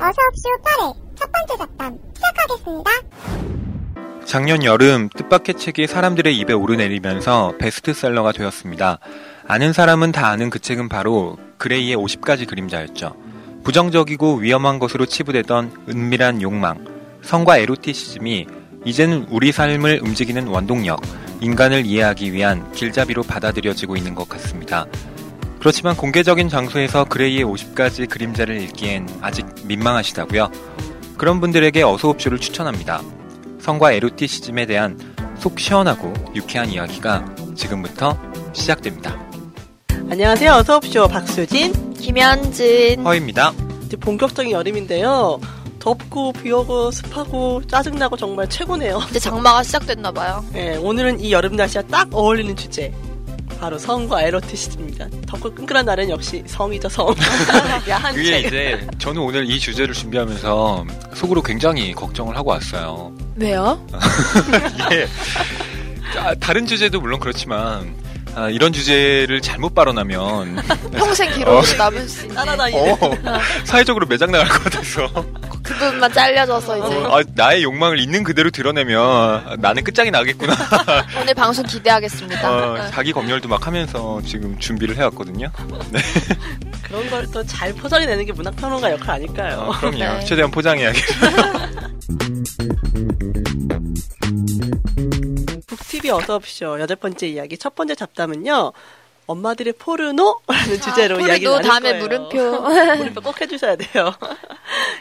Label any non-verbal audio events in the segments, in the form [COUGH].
어서옵쇼 8회 첫 번째 잡담 시작하겠습니다. 작년 여름 뜻밖의 책이 사람들의 입에 오르내리면서 베스트셀러가 되었습니다. 아는 사람은 다 아는 그 책은 바로 그레이의 50가지 그림자였죠. 부정적이고 위험한 것으로 치부되던 은밀한 욕망, 성과 에로티시즘이 이제는 우리 삶을 움직이는 원동력, 인간을 이해하기 위한 길잡이로 받아들여지고 있는 것 같습니다. 그렇지만 공개적인 장소에서 그레이의 50가지 그림자를 읽기엔 아직 민망하시다고요? 그런 분들에게 어서옵쇼를 추천합니다. 성과 에로티시즘에 대한 속 시원하고 유쾌한 이야기가 지금부터 시작됩니다. 안녕하세요. 어서옵쇼 박수진. 김현진. 허입니다. 이제 본격적인 여름인데요. 덥고 비 오고 습하고 짜증나고 정말 최고네요. 이제 장마가 시작됐나 봐요. 네, 오늘은 이 여름 날씨와 딱 어울리는 주제. 바로 성과 에로티시즘입니다. 덥고 끈끈한 날은 역시 성이죠, 성. [LAUGHS] 야한 그게 책. 이제 저는 오늘 이 주제를 준비하면서 속으로 굉장히 걱정을 하고 왔어요. 왜요? [LAUGHS] 아, 다른 주제도 물론 그렇지만 아, 이런 주제를 잘못 발언하면 평생 기록이 남을 수 있는 따라다니는. 어, 사회적으로 매장 나갈 것 같아서 그 부분만 잘려져서 이제 아, 나의 욕망을 있는 그대로 드러내면 나는 끝장이 나겠구나. [LAUGHS] 오늘 방송 기대하겠습니다. 어, 네. 자기 검열도 막 하면서 지금 준비를 해왔거든요. [LAUGHS] 그런 걸 또 잘 포장해내는 게 문학평론가 역할 아닐까요? 어, 그럼요. 네. 최대한 포장해야겠죠. [LAUGHS] 북TV 어서옵쇼 여덟 번째 이야기 첫 번째 잡담은요. 엄마들의 포르노라는 주제로 포르노 이야기를 나눌 다음에 거예요. 물음표. 물음표 꼭 해주셔야 돼요.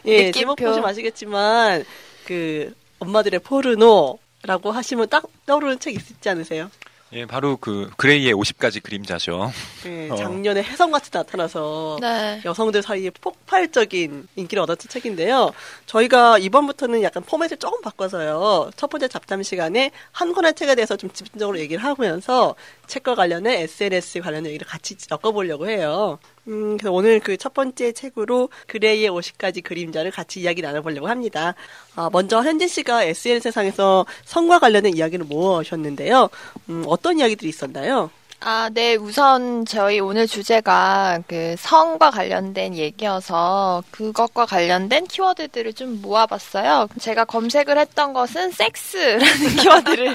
예. 제목 보시면 아시겠지만 그 엄마들의 포르노라고 하시면 딱 떠오르는 책 있지 않으세요? 예, 바로 그 그레이의 50가지 그림자죠. 예, [LAUGHS] 어. 작년에 혜성같이 나타나서 네. 여성들 사이에 폭발적인 인기를 얻었던 책인데요. 저희가 이번부터는 약간 포맷을 조금 바꿔서요. 첫 번째 잡담 시간에 한 권의 책에 대해서 좀 집중적으로 얘기를 하면서 책과 관련해 SNS 관련 얘기를 같이 엮어보려고 해요. 음, 그래서 오늘 그 첫 번째 책으로 그레이의 50가지 그림자를 같이 이야기 나눠보려고 합니다. 아, 먼저 현진 씨가 SNS 세상에서 성과 관련된 이야기를 모으셨는데요. 음, 어떤 이야기들이 있었나요? 아, 네. 우선 저희 오늘 주제가 그 성과 관련된 얘기여서 그것과 관련된 키워드들을 좀 모아봤어요. 제가 검색을 했던 것은 섹스라는 [LAUGHS] 키워드를.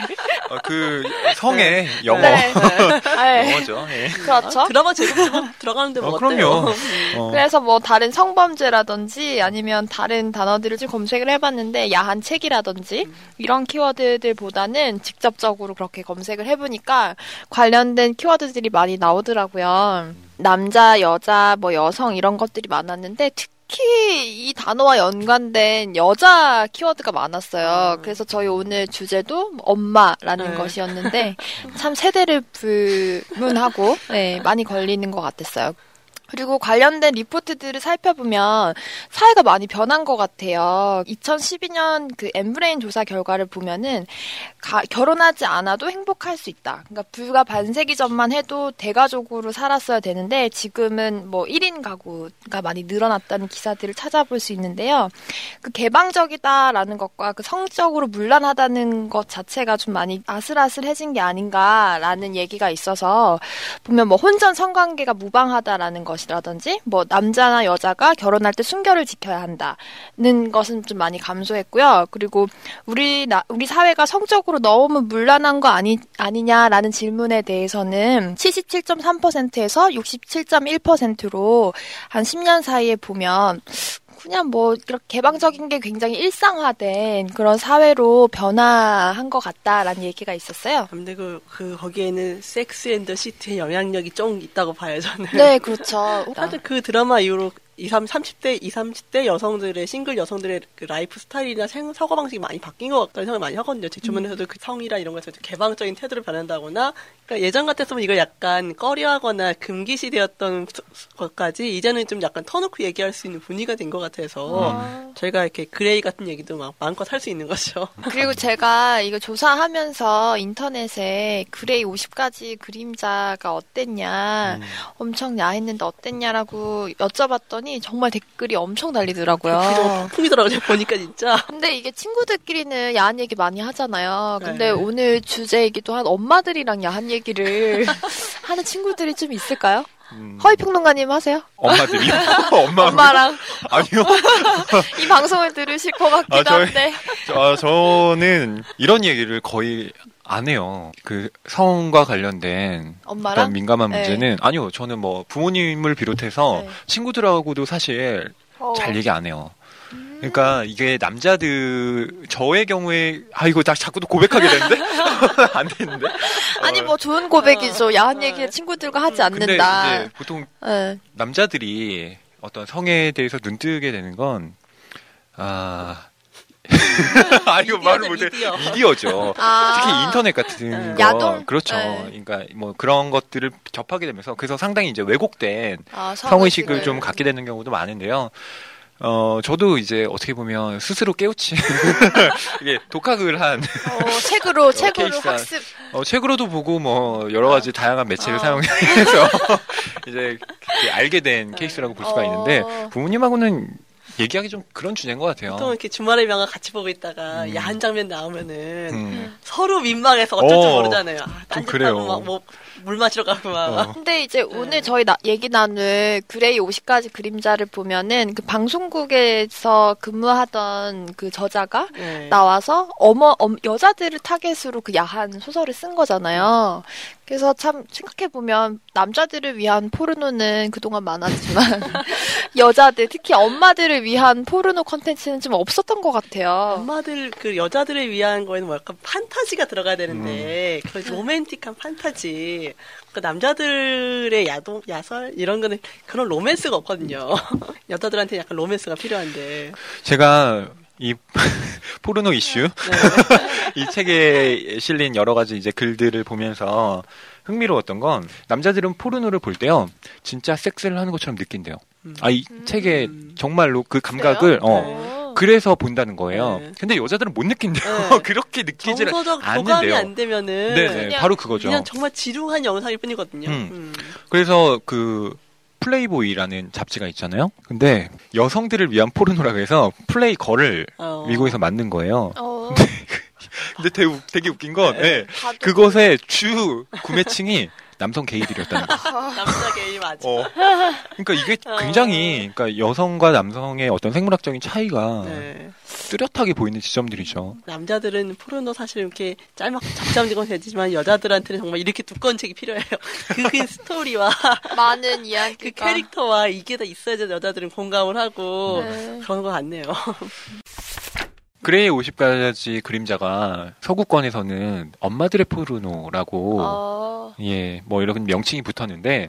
어, 그 성의 영어. 네. [LAUGHS] 네. 영어죠. 예. 그렇죠. 드라마 제목 [LAUGHS] 들어가는데 뭐 어, 어때요? 그럼요. 어. 그래서 뭐 다른 성범죄라든지 아니면 다른 단어들을 좀 검색을 해봤는데 야한 책이라든지 이런 키워드들보다는 직접적으로 그렇게 검색을 해보니까 관련된 키워드들이 많이 나오더라고요. 남자, 여자, 뭐 여성 이런 것들이 많았는데 특히 이 단어와 연관된 여자 키워드가 많았어요. 음. 그래서 저희 오늘 주제도 엄마라는 네. 것이었는데 참 세대를 불문하고 네, 많이 걸리는 것 같았어요. 그리고 관련된 리포트들을 살펴보면 사회가 많이 변한 것 같아요. 2012년 그 엠브레인 조사 결과를 보면은 가- 결혼하지 않아도 행복할 수 있다. 그러니까 불과 반세기 전만 해도 대가족으로 살았어야 되는데 지금은 뭐 1인 가구가 많이 늘어났다는 기사들을 찾아볼 수 있는데요. 그 개방적이다라는 것과 그 성적으로 문란하다는 것 자체가 좀 많이 아슬아슬해진 게 아닌가라는 얘기가 있어서 보면 뭐 혼전 성관계가 무방하다라는 것 이라든지 뭐 남자나 여자가 결혼할 때 순결을 지켜야 한다는 것은 좀 많이 감소했고요. 그리고 우리 나 우리 사회가 성적으로 너무 문란한 거 아니 아니냐라는 질문에 대해서는 77.3%에서 67.1%로 한 10년 사이에 보면 그냥 뭐 이렇게 개방적인 게 굉장히 일상화된 그런 사회로 변화한 것 같다라는 얘기가 있었어요. 근데 그, 그, 거기에는 섹스 앤더 시티의 영향력이 좀 있다고 봐요, 저는. 네, 그렇죠. [LAUGHS] 사실 그 드라마 이후로 20, 30대, 20, 30대 여성들의, 싱글 여성들의 그 라이프 스타일이나 생, 사고 방식이 많이 바뀐 것 같다는 생각을 많이 하거든요. 제 주변에서도 그 성이나 이런 것에서 개방적인 태도를 변한다거나, 그러니까 예전 같았으면 이걸 약간 꺼려하거나 금기시되었던 것까지 이제는 좀 약간 터놓고 얘기할 수 있는 분위기가 된 것 같아서 저희가 이렇게 그레이 같은 얘기도 막 마음껏 할 수 있는 거죠. [LAUGHS] 그리고 제가 이거 조사하면서 인터넷에 그레이 50가지 그림자가 어땠냐, 엄청 야했는데 어땠냐라고 여쭤봤더니 정말 댓글이 엄청 달리더라고요. 붐이더라고요, 보니까 진짜. 근데 이게 친구들끼리는 야한 얘기 많이 하잖아요. 근데 네. 오늘 주제이기도 한 엄마들이랑 야한 얘기를 [LAUGHS] 하는 친구들이 좀 있을까요? 음, 허위 평론가님 하세요? 엄마들이 [LAUGHS] 엄마 엄마랑 아니요. [LAUGHS] 이 방송을 들으실 것 같기도 아, 저희- 한데. 아, 저는 이런 얘기를 거의 안 해요. 그 성과 관련된 엄마랑? 어떤 민감한 네. 문제는 아니요. 저는 뭐 부모님을 비롯해서 네. 친구들하고도 사실 어. 잘 얘기 안 해요. 그러니까 이게 남자들 저의 경우에 아 이거 나 자꾸 또 고백하게 되는데 [LAUGHS] 안 되는데 아니 어, 뭐 좋은 고백이죠. 야한 어. 얘기 친구들과 하지 않는다. 보통 예. 남자들이 어떤 성에 대해서 눈뜨게 되는 건 아. [LAUGHS] 아, 이거 말을 못해. 미디어. 미디어죠. 아. 특히 인터넷 같은 네. 거. 야동? 그렇죠. 네. 그러니까 뭐 그런 것들을 접하게 되면서 그래서 상당히 이제 왜곡된 아, 성의식을 좀 갖게 되는 경우도 많은데요. 어, 저도 이제 어떻게 보면 스스로 깨우치, [LAUGHS] 이게 독학을 한, 어, 책으로 책으로 케이스한- 학습. 어, 책으로도 보고 뭐 여러 가지 다양한 매체를 아. 사용해서 [LAUGHS] 이제 알게 된 케이스라고 볼 수가 어. 있는데 부모님하고는 얘기하기 좀 그런 주제인 것 같아요. 보통 이렇게 주말의 명화 같이 보고 있다가 음. 야한 장면 나오면은 음. 서로 민망해서 어쩔 줄 어, 모르잖아요. 아, 좀 딴짓하고 그래요. 막 뭐 물 마시러 가고 막. 어. 근데 이제 네. 오늘 저희 나- 얘기 나눌 그레이 50가지 그림자를 보면은 그 방송국에서 근무하던 그 저자가 네. 나와서 어머 엄- 여자들을 타겟으로 그 야한 소설을 쓴 거잖아요. 그래서 참 생각해 보면 남자들을 위한 포르노는 그동안 많았지만 [LAUGHS] 여자들 특히 엄마들을 위한 포르노 컨텐츠는 좀 없었던 것 같아요. 엄마들 그 여자들을 위한 거에는 뭐 약간 판타지가 들어가야 되는데 음. 그런 로맨틱한 판타지 그 남자들의 야동 야설 이런 거는 그런 로맨스가 없거든요 [LAUGHS] 여자들한테 약간 로맨스가 필요한데 제가 이 [LAUGHS] 포르노 이슈 네. [LAUGHS] 이 책에 실린 여러 가지 이제 글들을 보면서 흥미로웠던 건 남자들은 포르노를 볼 때요 진짜 섹스를 하는 것처럼 느낀대요. 음. 아이 음. 책에 정말로 그 감각을 그래요? 어 어. 그래서 본다는 거예요. 네. 근데 여자들은 못 느낀대요. 네. [LAUGHS] 그렇게 느끼질 정서적 않는데요. 안 되면은 네네 그냥- 바로 그거죠. 그냥 정말 지루한 영상일 뿐이거든요. 음. 음. 그래서 그 플레이보이라는 잡지가 있잖아요. 근데 여성들을 위한 포르노라고 해서 플레이걸을 어. 미국에서 만든 거예요. 어, [LAUGHS] 근데 되게, 웃- 되게 웃긴 건 예, 다들- 그것의 주 구매층이 남성 게이들이었다는 거예요. [LAUGHS] 남자 게이 맞아. 어. 그러니까 이게 굉장히 그러니까 여성과 남성의 어떤 생물학적인 차이가 네. 뚜렷하게 보이는 지점들이죠. 남자들은 포르노 사실 이렇게 짤막 잡담지건 되지만 여자들한테는 정말 이렇게 두꺼운 책이 필요해요. [LAUGHS] 그, [LAUGHS] 그 스토리와 많은 그 이야기가 캐릭터와 이게 다 있어야지 여자들은 공감을 하고 네. 그런 것 같네요. 그레이 50가지 그림자가 서구권에서는 엄마들의 포르노라고 어, 예, 뭐 이런 명칭이 붙었는데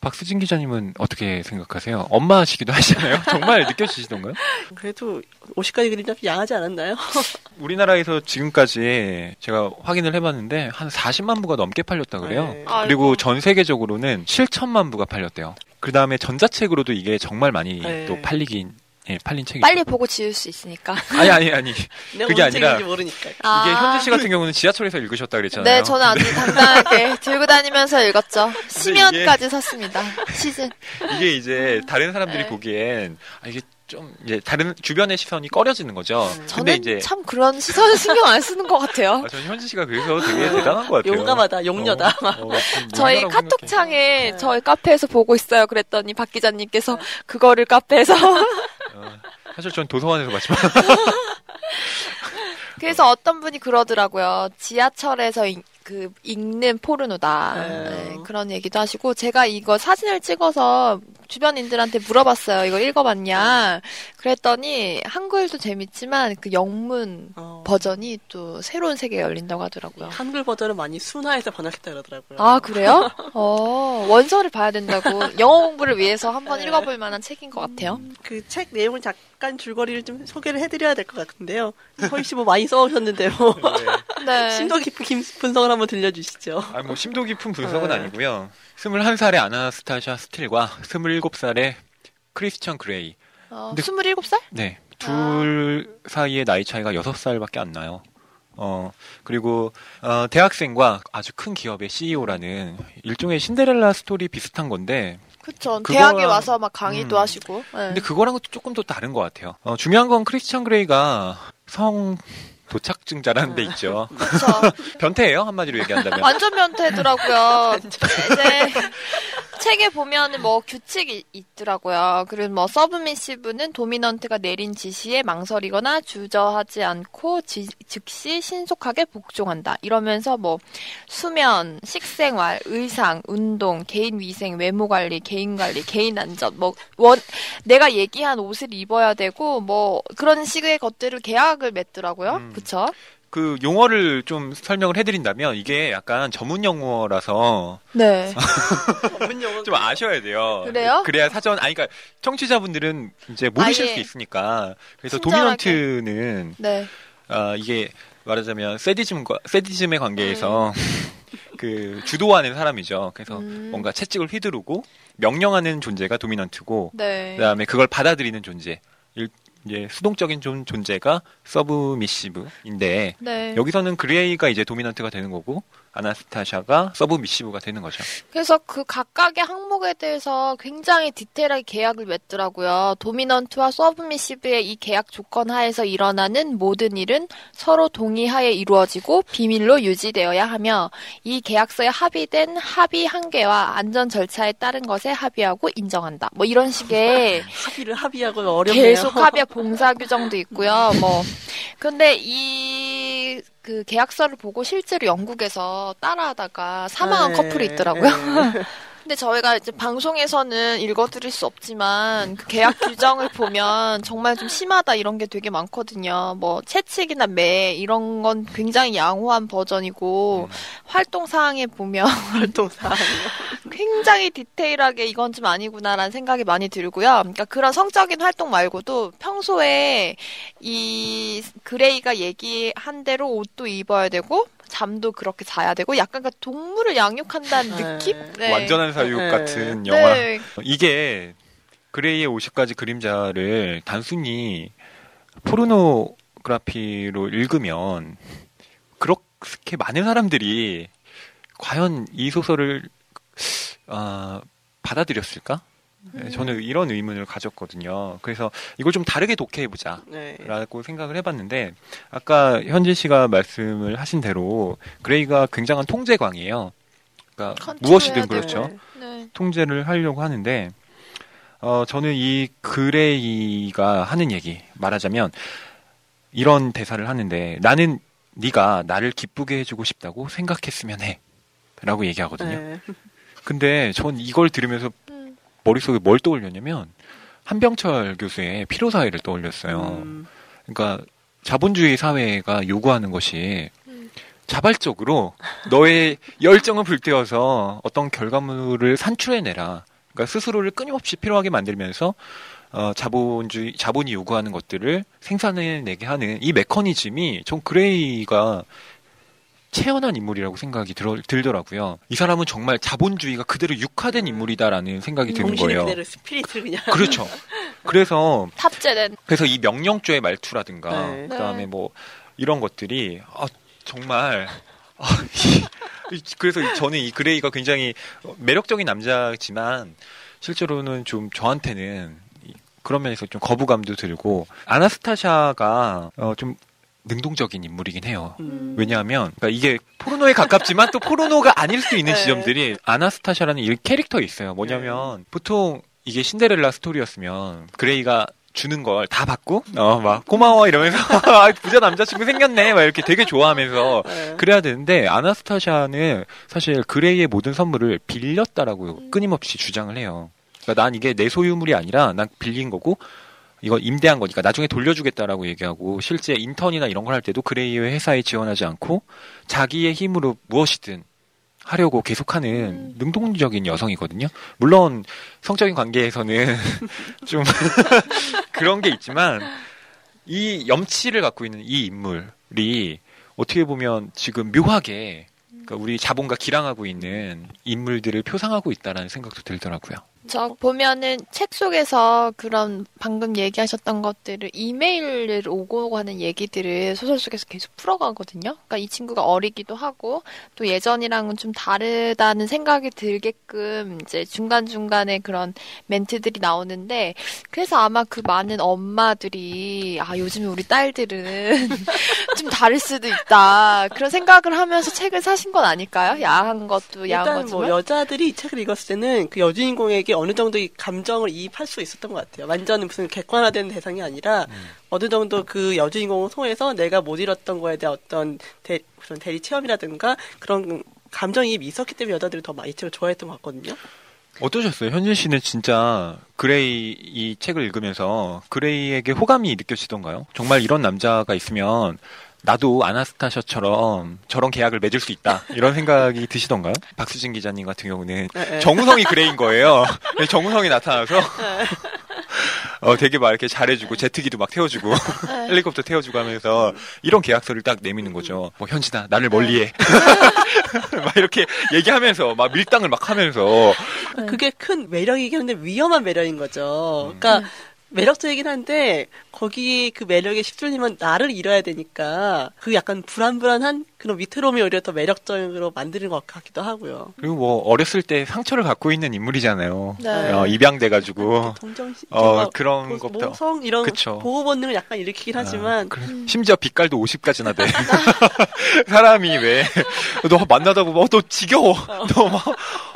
박수진 기자님은 어떻게 생각하세요? 엄마시기도 하시나요? [LAUGHS] 정말 느껴지시던가요? 그래도 50가지 그림자 양하지 않았나요? [LAUGHS] 우리나라에서 지금까지 제가 확인을 해봤는데 한 40만 부가 넘게 팔렸다 그래요. 네. 그리고 아이고. 전 세계적으로는 7천만 부가 팔렸대요. 그 다음에 전자책으로도 이게 정말 많이 네. 또 팔리긴 예, 팔린 책이죠. 빨리 보고 지울 수 있으니까. [LAUGHS] 아니 아니 아니. [LAUGHS] 그게 아니라 모르니까. 아. 이게 현지 씨 같은 경우는 지하철에서 읽으셨다 그랬잖아요. 네, 저는 아주 당당하게 [LAUGHS] 들고 다니면서 읽었죠. 심연까지 샀습니다. 시즌. 이게 이제 다른 사람들이 네. 보기엔 아, 이게 좀 이제 다른 주변의 시선이 꺼려지는 거죠. 근데 저는 이제 참 그런 시선 신경 안 쓰는 것 같아요. 아, 저는 현지 씨가 그래서 되게 대단한 것 같아요. 용감하다, 용녀다. 어, 어, 좀 저희 카톡창에 네. 저희 카페에서 보고 있어요. 그랬더니 박 기자님께서 그거를 카페에서. 어, 사실 전 도서관에서 봤지만 [LAUGHS] 그래서 어떤 분이 그러더라고요. 지하철에서 읽, 그 읽는 포르노다. 네. 네, 그런 얘기도 하시고 제가 이거 사진을 찍어서 주변인들한테 물어봤어요. 이거 읽어봤냐? 그랬더니 한글도 재밌지만 그 영문 어. 버전이 또 새로운 세계가 열린다고 하더라고요. 한글 버전은 많이 순화해서 번역했다 그러더라고요. 아 그래요? [LAUGHS] 어 원서를 봐야 된다고 영어 공부를 위해서 한번 네. 읽어볼 만한 책인 것 같아요. 그책 내용을 잠깐 줄거리를 좀 소개를 해드려야 될 것 같은데요. 허희 씨뭐 많이 써오셨는데 뭐 [LAUGHS] 네. [LAUGHS] 심도 깊은 김- 분석을 한번 들려주시죠. 아, 뭐 심도 깊은 분석은 네. 아니고요. 21살의 아나스타샤 스틸과 27살의 크리스천 그레이. 어, 근데- 27살? 네. 둘 사이의 나이 차이가 6살밖에 안 나요. 어, 그리고, 어, 대학생과 아주 큰 기업의 CEO라는 일종의 신데렐라 스토리 비슷한 건데, 그쵸. 그거랑- 대학에 와서 막 강의도 음. 하시고. 네. 근데 그거랑은 또 조금 더 다른 것 같아요. 어, 중요한 건 크리스천 그레이가 성 도착증자라는 데 있죠. [LAUGHS] 변태예요, 한마디로 얘기한다면. 완전 변태더라고요. 이제 [LAUGHS] 책에 보면은 뭐 규칙이 있더라고요. 그리고 뭐 서브미시브는 도미넌트가 내린 지시에 망설이거나 주저하지 않고 지- 즉시 신속하게 복종한다. 이러면서 뭐 수면, 식생활, 의상, 운동, 개인 위생, 외모 관리, 개인 관리, 개인 안전, 뭐 원 내가 얘기한 옷을 입어야 되고 뭐 그런 식의 것들을 계약을 맺더라고요. 음. 그쵸? 그 용어를 좀 설명을 해드린다면 이게 약간 전문 용어라서 네. 전문 용어 [LAUGHS] 좀 아셔야 돼요. 그래요? 그래야 사전 아니 그러니까 청취자분들은 이제 모르실 아예 수 있으니까 그래서 친절하게. 도미넌트는 네. 아 이게 말하자면 세디즘과 세디즘의 관계에서 음. [LAUGHS] 그 주도하는 사람이죠. 그래서 음. 뭔가 채찍을 휘두르고 명령하는 존재가 도미넌트고 네. 그다음에 그걸 받아들이는 존재 일- 이제 수동적인 존, 존재가 submissive인데 네. 여기서는 그레이가 이제 dominant가 되는 거고 아나스타샤가 submissive가 되는 거죠. 그래서 그 각각의 항목에 대해서 굉장히 디테일하게 계약을 맺더라고요. dominant와 submissive의 이 계약 조건 하에서 일어나는 모든 일은 서로 동의하에 이루어지고 비밀로 유지되어야 하며 이 계약서에 합의된 합의 한계와 안전 절차에 따른 것에 합의하고 인정한다. 뭐 이런 식의 [LAUGHS] 합의를 합의하고는 어렵네요. 계속 합의 봉사 규정도 있고요. 뭐 근데 이 그 계약서를 보고 실제로 영국에서 따라하다가 사망한 네, 커플이 있더라고요. [LAUGHS] 네. 근데 저희가 이제 방송에서는 읽어드릴 수 없지만 그 계약 규정을 보면 정말 좀 심하다 이런 게 되게 많거든요. 뭐 채찍이나 매 이런 건 굉장히 양호한 버전이고 활동 사항에 보면 [LAUGHS] 활동상. 굉장히 디테일하게 이건 좀 아니구나라는 생각이 많이 들고요. 그러니까 그런 성적인 활동 말고도 평소에 이 그레이가 얘기한 대로 옷도 입어야 되고 잠도 그렇게 자야 되고 약간 그 동물을 양육한다는 네. 느낌? 네. 완전한 사육 네. 같은 영화. 네. 이게 그레이의 50가지 그림자를 단순히 포르노그라피로 읽으면 그렇게 많은 사람들이 과연 이 소설을 아, 받아들였을까? 네, 저는 이런 의문을 가졌거든요. 그래서 이걸 좀 다르게 독해해 보자. 네. 라고 생각을 해봤는데 아까 현진 씨가 말씀을 하신 대로 그레이가 굉장한 통제광이에요. 그러니까 무엇이든. 그렇죠. 네. 통제를 하려고 하는데 어 저는 이 그레이가 하는 얘기 말하자면 이런 대사를 하는데 나는 네가 나를 기쁘게 해주고 싶다고 생각했으면 해라고 얘기하거든요. 네. 근데 전 이걸 들으면서 음. 머릿속에 뭘 떠올렸냐면 한병철 교수의 피로 사회를 떠올렸어요. 음, 그러니까 자본주의 사회가 요구하는 것이 음. 자발적으로 너의 [LAUGHS] 열정을 불태워서 어떤 결과물을 산출해내라. 그러니까 스스로를 끊임없이 필요하게 만들면서 어, 자본주의 자본이 요구하는 것들을 생산해내게 하는 이 메커니즘이 전 그레이가 체현한 인물이라고 생각이 들, 들더라고요. 이 사람은 정말 자본주의가 그대로 육화된 인물이다라는 생각이 드는 거예요. 그대로 spirit을 그냥. 그렇죠. [LAUGHS] 그래서 탑재된 그래서 이 명령조의 말투라든가 네. 그다음에 네. 뭐 이런 것들이 아, 정말 아, 이- 그래서 저는 이 그레이가 굉장히 매력적인 남자지만 실제로는 좀 저한테는 이- 그런 면에서 좀 거부감도 들고 아나스타샤가 어, 좀 능동적인 인물이긴 해요. 음. 왜냐하면 그러니까 이게 포르노에 가깝지만 또 포르노가 아닐 수 있는 [LAUGHS] 네. 지점들이 아나스타샤라는 이 캐릭터 있어요. 뭐냐면 보통 이게 신데렐라 스토리였으면 그레이가 주는 걸 다 받고 어 막 고마워 이러면서 [LAUGHS] 아, 부자 남자친구 생겼네 막 이렇게 되게 좋아하면서 네. 그래야 되는데 아나스타샤는 사실 그레이의 모든 선물을 빌렸다라고 끊임없이 주장을 해요. 그러니까 난 이게 내 소유물이 아니라 난 빌린 거고 이거 임대한 거니까 나중에 돌려주겠다라고 얘기하고 실제 인턴이나 이런 걸 할 때도 그레이의 회사에 지원하지 않고 자기의 힘으로 무엇이든 하려고 계속하는 음. 능동적인 여성이거든요. 물론 성적인 관계에서는 [LAUGHS] 좀 [LAUGHS] 그런 게 있지만 이 염치를 갖고 있는 이 인물이 어떻게 보면 지금 묘하게 그러니까 우리 자본과 기랑하고 있는 인물들을 표상하고 있다라는 생각도 들더라고요. 그쵸. 보면은 책 속에서 그런 방금 얘기하셨던 것들을 이메일을 오고 하는 얘기들을 소설 속에서 계속 풀어가거든요. 그러니까 이 친구가 어리기도 하고 또 예전이랑은 좀 다르다는 생각이 들게끔 이제 중간중간에 그런 멘트들이 나오는데 그래서 아마 그 많은 엄마들이 아, 요즘 우리 딸들은 [LAUGHS] 좀 다를 수도 있다. 그런 생각을 하면서 책을 사신 건 아닐까요? 야한 것도 야한 거지만. 뭐 여자들이 이 책을 읽었을 때는 그 여주인공에게 어느 정도 이 감정을 이입할 수 있었던 것 같아요. 완전 무슨 객관화된 대상이 아니라 어느 정도 그 여주인공을 통해서 내가 못 이뤘던 거에 대한 어떤 대, 그런 대리 체험이라든가 그런 감정이입이 있었기 때문에 여자들이 더 많이 이 책을 좋아했던 것 같거든요. 어떠셨어요? 현진 씨는 진짜 그레이 이 책을 읽으면서 그레이에게 호감이 느껴지던가요? 정말 이런 남자가 있으면 나도 아나스타샤처럼 저런 계약을 맺을 수 있다 이런 생각이 드시던가요? [LAUGHS] 박수진 기자님 같은 경우는 네, 네. 정우성이 그레이인 거예요. 정우성이 나타나서 [LAUGHS] 어 되게 막 이렇게 잘해주고 제트기도 막 태워주고 [LAUGHS] 헬리콥터 태워주고 하면서 이런 계약서를 딱 내미는 거죠. 뭐 현진아 나를 멀리해 막 이렇게 얘기하면서 막 밀당을 막 하면서 그게 큰 매력이긴 한데 위험한 매력인 거죠. 그러니까 매력적이긴 한데 거기 그 매력에 휩쓸리면 나를 잃어야 되니까 그 약간 불안불안한 그런 위태로움이 오히려 더 매력적으로 만드는 것 같기도 하고요. 그리고 뭐 어렸을 때 상처를 갖고 있는 인물이잖아요. 네. 어, 입양돼가지고 동정심, 어, 뭐 그런 모- 것부터. 모성 이런 그쵸. 보호 본능을 약간 일으키긴 하지만 아, 그래. 심지어 빛깔도 50까지나 돼. [LAUGHS] 사람이 왜, 너 만나다 보면, 어, 너 지겨워. [LAUGHS] 너 막,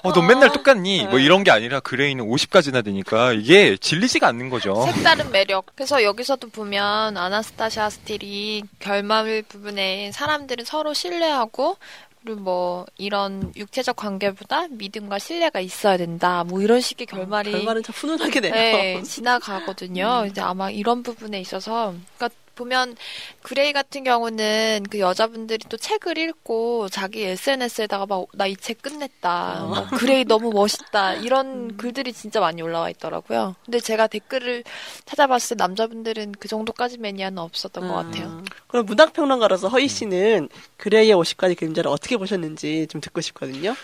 어, 너 맨날 똑같니? 뭐 이런 게 아니라 그레이는 50까지나 되니까 이게 질리지가 않는 거죠. 색다른 매력. 그래서 여기서 도 보면 아나스타샤 스틸이 결말 부분에 사람들은 서로 신뢰하고 그리고 뭐 이런 육체적 관계보다 믿음과 신뢰가 있어야 된다. 뭐 이런 식의 결말이 결말은 참 훈훈하게 돼요. 네, 지나가거든요. 이제 아마 이런 부분에 있어서 그러니까 보면 그레이 같은 경우는 그 여자분들이 또 책을 읽고 자기 SNS에다가 막 나 이 책 끝냈다. 어. 뭐 그레이 너무 멋있다. [LAUGHS] 이런 글들이 진짜 많이 올라와 있더라고요. 근데 제가 댓글을 찾아봤을 때 남자분들은 그 정도까지 매니아는 없었던 것 같아요. 음. 그럼 문학평론가로서 허희 씨는 그레이의 50가지 그림자를 어떻게 보셨는지 좀 듣고 싶거든요.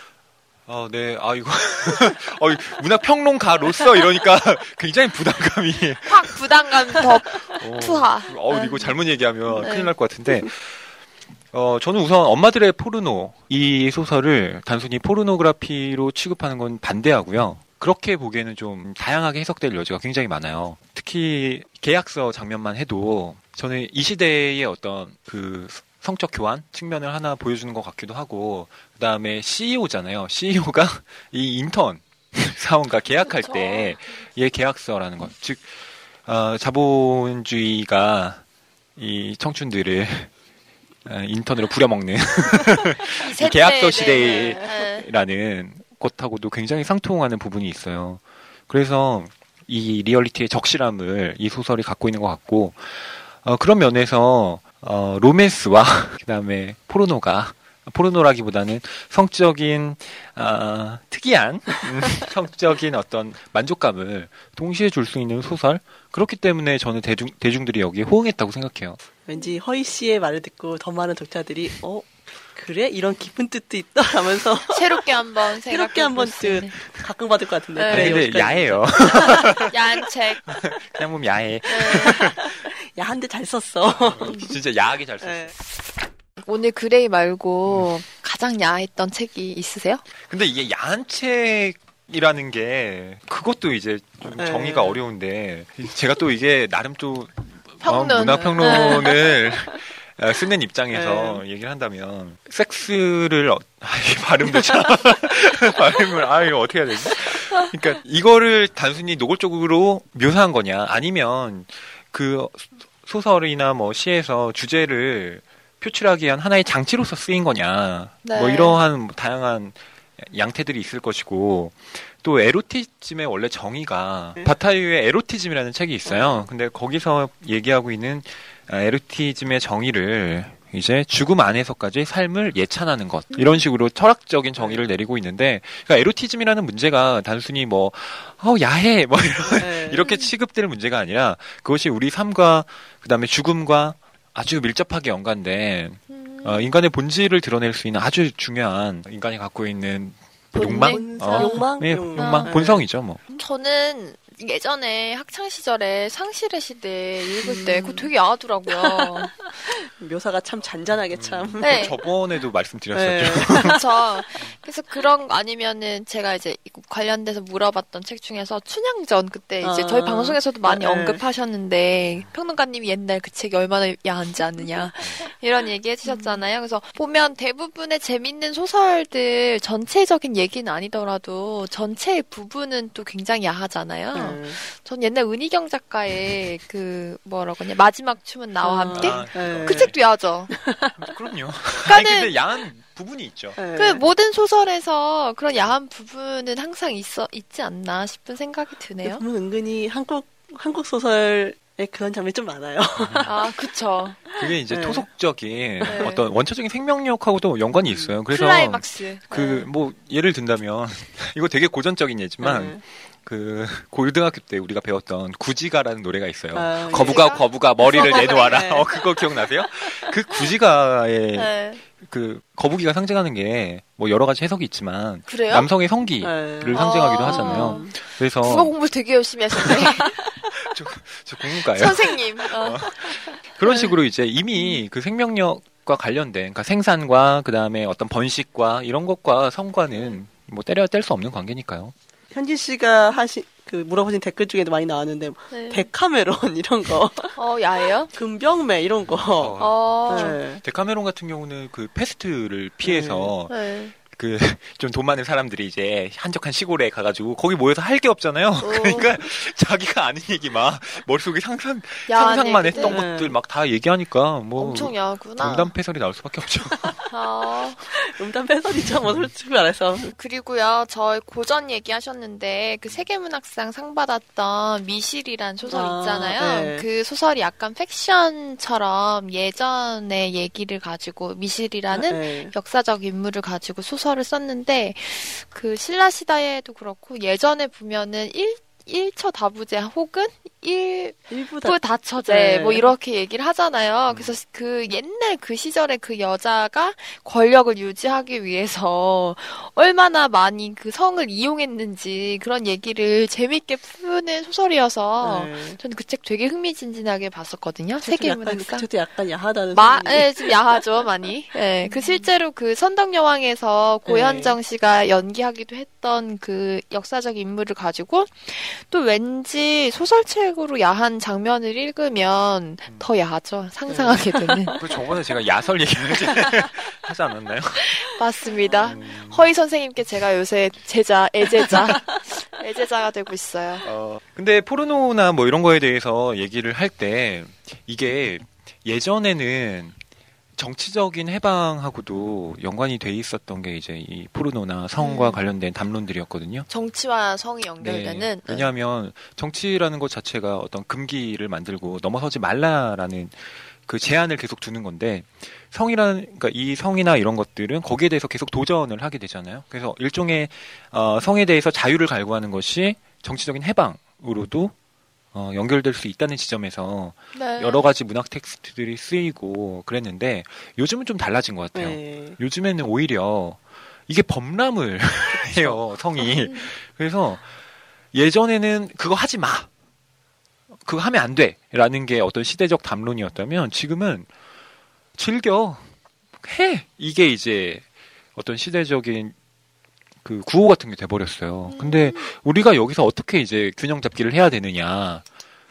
아, 네. 아, 이거. [LAUGHS] 어, 문학평론가로서 이러니까 [LAUGHS] 굉장히 부담감이. 확 부담감 더 어, 투하. 어, 이거 잘못 얘기하면 네. 큰일 날 것 같은데. 어, 저는 우선 엄마들의 포르노 이 소설을 단순히 포르노그라피로 취급하는 건 반대하고요. 그렇게 보기에는 좀 다양하게 해석될 여지가 굉장히 많아요. 특히 계약서 장면만 해도 저는 이 시대의 어떤 그 성적 교환 측면을 하나 보여주는 것 같기도 하고, 그 다음에 CEO잖아요. CEO가 [LAUGHS] 이 인턴 [LAUGHS] 사원과 계약할 그쵸. 때얘 계약서라는 것. 즉, 어, 자본주의가 이 청춘들을 [LAUGHS] 어, 인턴으로 부려먹는 이 계약서 세대에 시대에- 네. 라는 것하고도 굉장히 상통하는 부분이 있어요. 그래서 이 리얼리티의 적실함을 이 소설이 갖고 있는 것 같고 어, 그런 면에서 어, 로맨스와 [LAUGHS] 그다음에 포르노가 포르노라기보다는 성적인 아, 특이한 음, [LAUGHS] 성적인 어떤 만족감을 동시에 줄 수 있는 소설 그렇기 때문에 저는 대중 대중들이 여기에 호응했다고 생각해요. 왠지 허희 씨의 말을 듣고 더 많은 독자들이 어 그래 이런 깊은 뜻도 있다 [LAUGHS] 하면서 새롭게 한번 새롭게 한번 뜻 각광받을 것 같은데. 네. 그레이의 근데 50가지 야해요. 야한 책. 그냥 보면 야해. 야한데 잘 썼어. 진짜 야하게 잘 썼어. 네. 오늘 그레이 말고 가장 야했던 책이 있으세요? 근데 이게 야한 책 이라는 게 그것도 이제 좀 네. 정의가 어려운데 제가 또 이게 나름 또 평론. 어, 문학 평론을 [LAUGHS] 어, 쓰는 입장에서 네. 얘기를 한다면 섹스를 어, [LAUGHS] 아, 이 발음도 참 [LAUGHS] 발음을 아 이거 어떻게 해야 되지? 그러니까 이거를 단순히 노골적으로 묘사한 거냐 아니면 그 소설이나 뭐 시에서 주제를 표출하기 위한 하나의 장치로서 쓰인 거냐 네. 뭐 이러한 다양한 양태들이 있을 것이고 또 에로티즘의 원래 정의가 네. 바타유의 에로티즘이라는 책이 있어요. 근데 거기서 얘기하고 있는 아, 에로티즘의 정의를 이제 죽음 안에서까지 삶을 예찬하는 것 이런 식으로 철학적인 정의를 내리고 있는데 그러니까 에로티즘이라는 문제가 단순히 뭐 어, 야해 뭐 이런 네. [LAUGHS] 이렇게 취급될 문제가 아니라 그것이 우리 삶과 그다음에 죽음과 아주 밀접하게 연관된 어, 인간의 본질을 드러낼 수 있는 아주 중요한 인간이 갖고 있는 욕망? 어. 욕망? 네, 욕망. 욕망, 네. 본성이죠, 뭐. 저는 예전에 학창 시절에 상실의 시대 읽을 때 그거 되게 야하더라고요. [LAUGHS] 묘사가 참 잔잔하게 참. 네. 저번에도 말씀드렸었죠. 네. [LAUGHS] 그렇죠. 그래서 그런 거 아니면은 제가 이제 관련돼서 물어봤던 책 중에서 춘향전 그때 이제 아. 저희 방송에서도 많이 네. 언급하셨는데 평론가님이 옛날 그 책이 얼마나 야한지 아느냐 이런 얘기 해주셨잖아요. 그래서 보면 대부분의 재밌는 소설들 전체적인 얘기는 아니더라도 전체의 부분은 또 굉장히 야하잖아요. 네. 전 옛날 은희경 작가의 그 뭐라고 하냐 마지막 춤은 나와 아. 함께 아, 네. 그 책도 야하죠. [LAUGHS] 그럼요. 그러니까는 야한 부분이 있죠. 네. 그 모든 소설에서 그런 야한 부분은 항상 있어 있지 않나 싶은 생각이 드네요. 보면 은근히 한국 한국 소설에 그런 장면이 좀 많아요. 아, 그쵸. 그게 이제 네. 토속적인 네. 어떤 원초적인 생명력하고도 연관이 있어요. 그래서 클라이막스. 그 뭐 예를 든다면 [LAUGHS] 이거 되게 고전적인 예지만 네. 그 고등학교 때 우리가 배웠던 구지가라는 노래가 있어요. 아, 거부가 구지가? 거부가 머리를 [LAUGHS] 내놓아라. 네. 어 그거 기억나세요? 그 구지가의 네. 그 거북이가 상징하는 게 뭐 여러 가지 해석이 있지만 그래요? 남성의 성기를 네. 상징하기도 아. 하잖아요. 그래서 국어 공부 되게 열심히 하셨네. [LAUGHS] 저, 저 국문과예요. 선생님. 어. 그런 네. 식으로 이제 이미 그 생명력과 관련된 그러니까 생산과 그다음에 어떤 번식과 이런 것과 성과는 뭐 때려 뗄수 없는 관계니까요. 현진 씨가 하신 그 물어보신 댓글 중에도 많이 나왔는데 네. 데카메론 [LAUGHS] 이런 거, 어, 야해요? [LAUGHS] 금병매 이런 거. 어. 네. 데카메론 같은 경우는 그 패스트를 피해서 네. 그 [LAUGHS] 좀 돈 많은 사람들이 이제 한적한 시골에 가가지고 거기 모여서 할 게 없잖아요. 어. [LAUGHS] 그러니까 자기가 아는 얘기 막 머릿속에 상상 야한 상상만 얘기들. 했던 네. 것들 막 다 얘기하니까 뭐 엄청 야하구나. 음담 패설이 나올 수밖에 없죠. [LAUGHS] 아. 음담 패설이죠, 뭐 솔직히 말해서. 그리고요, 저희 고전 얘기하셨는데, 그 세계문학상 상 받았던 미실이란 소설 아, 있잖아요. 네. 그 소설이 약간 팩션처럼 예전의 얘기를 가지고, 미실이라는 네. 역사적 인물을 가지고 소설 을 썼는데, 그 신라 시대에도 그렇고, 예전에 보면은 일, 일처 다부제 혹은 일, 일부 부 다처제 네. 뭐 이렇게 얘기를 하잖아요. 그래서 그 옛날 그 시절에 그 여자가 권력을 유지하기 위해서 얼마나 많이 그 성을 이용했는지 그런 얘기를 재밌게 푸는 소설이어서 네. 저는 그 책 되게 흥미진진하게 봤었거든요. 세계문학상. 그것도 약간 야하다는 마. 예, 좀 야하죠, 많이. 예, 그 실제로 그 선덕 여왕에서 고현정 네. 씨가 연기하기도 했던 그 역사적 인물을 가지고 또 왠지 소설책 으로 야한 장면을 읽으면 더 야하죠. 상상하게 되는. [LAUGHS] 그 저번에 제가 야설 얘기하지 [LAUGHS] 하지 않았나요? 맞습니다. 음, 허희 선생님께 제가 요새 제자, 애제자, [LAUGHS] 애제자가 되고 있어요. 어, 근데 포르노나 뭐 이런 거에 대해서 얘기를 할 때 이게 예전에는 정치적인 해방하고도 연관이 돼 있었던 게 이제 이 포르노나 성과 음. 관련된 담론들이었거든요. 정치와 성이 연결되는. 네. 왜냐하면 정치라는 것 자체가 어떤 금기를 만들고 넘어서지 말라라는 그 제한을 계속 두는 건데 성이라는 그러니까 이 성이나 이런 것들은 거기에 대해서 계속 도전을 하게 되잖아요. 그래서 일종의 어, 성에 대해서 자유를 갈구하는 것이 정치적인 해방으로도 어, 연결될 수 있다는 지점에서 네. 여러 가지 문학 텍스트들이 쓰이고 그랬는데 요즘은 좀 달라진 것 같아요. 네. 요즘에는 오히려 이게 범람을 해요, 성이. [LAUGHS] 그래서 예전에는 그거 하지 마. 그거 하면 안 돼. 라는 게 어떤 시대적 담론이었다면 지금은 즐겨. 해. 이게 이제 어떤 시대적인 그 구호 같은 게 돼버렸어요. 근데 우리가 여기서 어떻게 이제 균형 잡기를 해야 되느냐.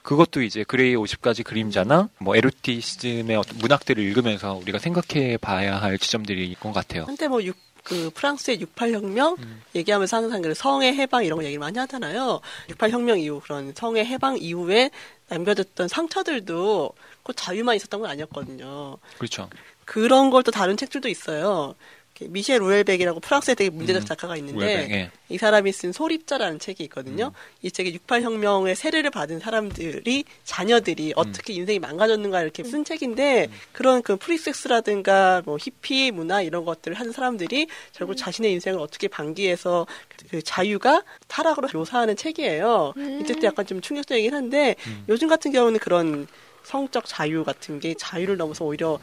그것도 이제 그레이 50가지 그림자나 뭐 에로티시즘의 어떤 문학들을 읽으면서 우리가 생각해 봐야 할 지점들이 것 같아요. 한때 뭐 육, 그 프랑스의 68혁명 음. 얘기하면서 항상 그 성의 해방 이런 거 얘기를 많이 하잖아요. 68혁명 이후 그런 성의 해방 이후에 남겨졌던 상처들도 그 자유만 있었던 건 아니었거든요. 그렇죠. 그런 걸 또 다룬 책들도 있어요. 미셸 우엘백이라고 프랑스의 되게 문제적 음, 작가가 있는데 우엘백, 예. 이 사람이 쓴 소립자라는 책이 있거든요. 음. 이 책에 68혁명의 세례를 받은 사람들이 자녀들이 어떻게 인생이 망가졌는가 이렇게 쓴 책인데 음. 그런 그 프리섹스라든가 뭐 히피 문화 이런 것들을 하는 사람들이 결국 자신의 인생을 어떻게 방기해서 그 자유가 타락으로 묘사하는 책이에요. 이 책도 약간 좀 충격적이긴 한데 음. 요즘 같은 경우는 그런 성적 자유 같은 게 자유를 넘어서 오히려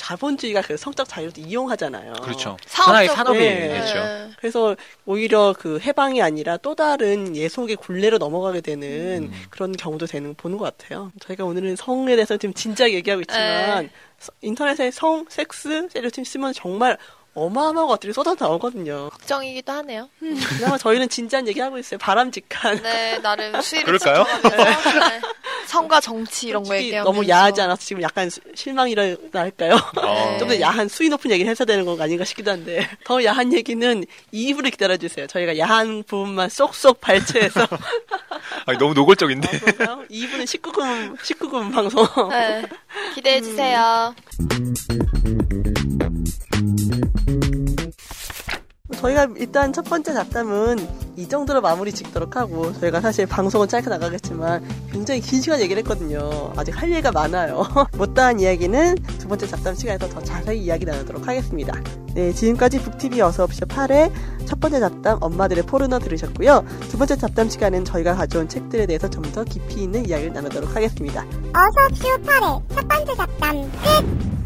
자본주의가 그 성적 자유를 이용하잖아요. 그렇죠. 하나의 산업이 네. 됐죠. 네. 그래서 오히려 그 해방이 아니라 또 다른 예속의 굴레로 넘어가게 되는 음. 그런 경우도 되는 보는 것 같아요. 저희가 오늘은 성에 대해서 지금 진지하게 얘기하고 있지만 네. 서- 인터넷에 성, 섹스, 세로팀 쓰면 정말 어마어마한 것들이 쏟아 나오거든요. 걱정이기도 하네요. 그나마 저희는 진지한 얘기하고 있어요. 바람직한. 네, 나름 수위를 그럴까요? [LAUGHS] 네. 성과 정치 이런 거 얘기하면서 너무 야하지 않아서 지금 약간 수- 실망이랄까요? 어. [LAUGHS] 좀더 야한 수위 높은 얘기를 해서 되는 건 아닌가 싶기도 한데 더 야한 얘기는 2부를 기다려주세요. 저희가 야한 부분만 쏙쏙 발췌해서 [LAUGHS] 아니, 너무 노골적인데. 2부는 19금 19금 방송. 네, 기대해 주세요. 저희가 일단 첫 번째 잡담은 이 정도로 마무리 짓도록 하고 저희가 사실 방송은 짧게 나가겠지만 굉장히 긴 시간 얘기를 했거든요. 아직 할 얘기가 많아요. [LAUGHS] 못다한 이야기는 두 번째 잡담 시간에서 더 자세히 이야기 나누도록 하겠습니다. 네, 지금까지 북TV 어서옵쇼 8회 첫 번째 잡담 엄마들의 포르노 들으셨고요. 두 번째 잡담 시간은 저희가 가져온 책들에 대해서 좀 더 깊이 있는 이야기를 나누도록 하겠습니다. 어서옵쇼 8회 첫 번째 잡담 끝!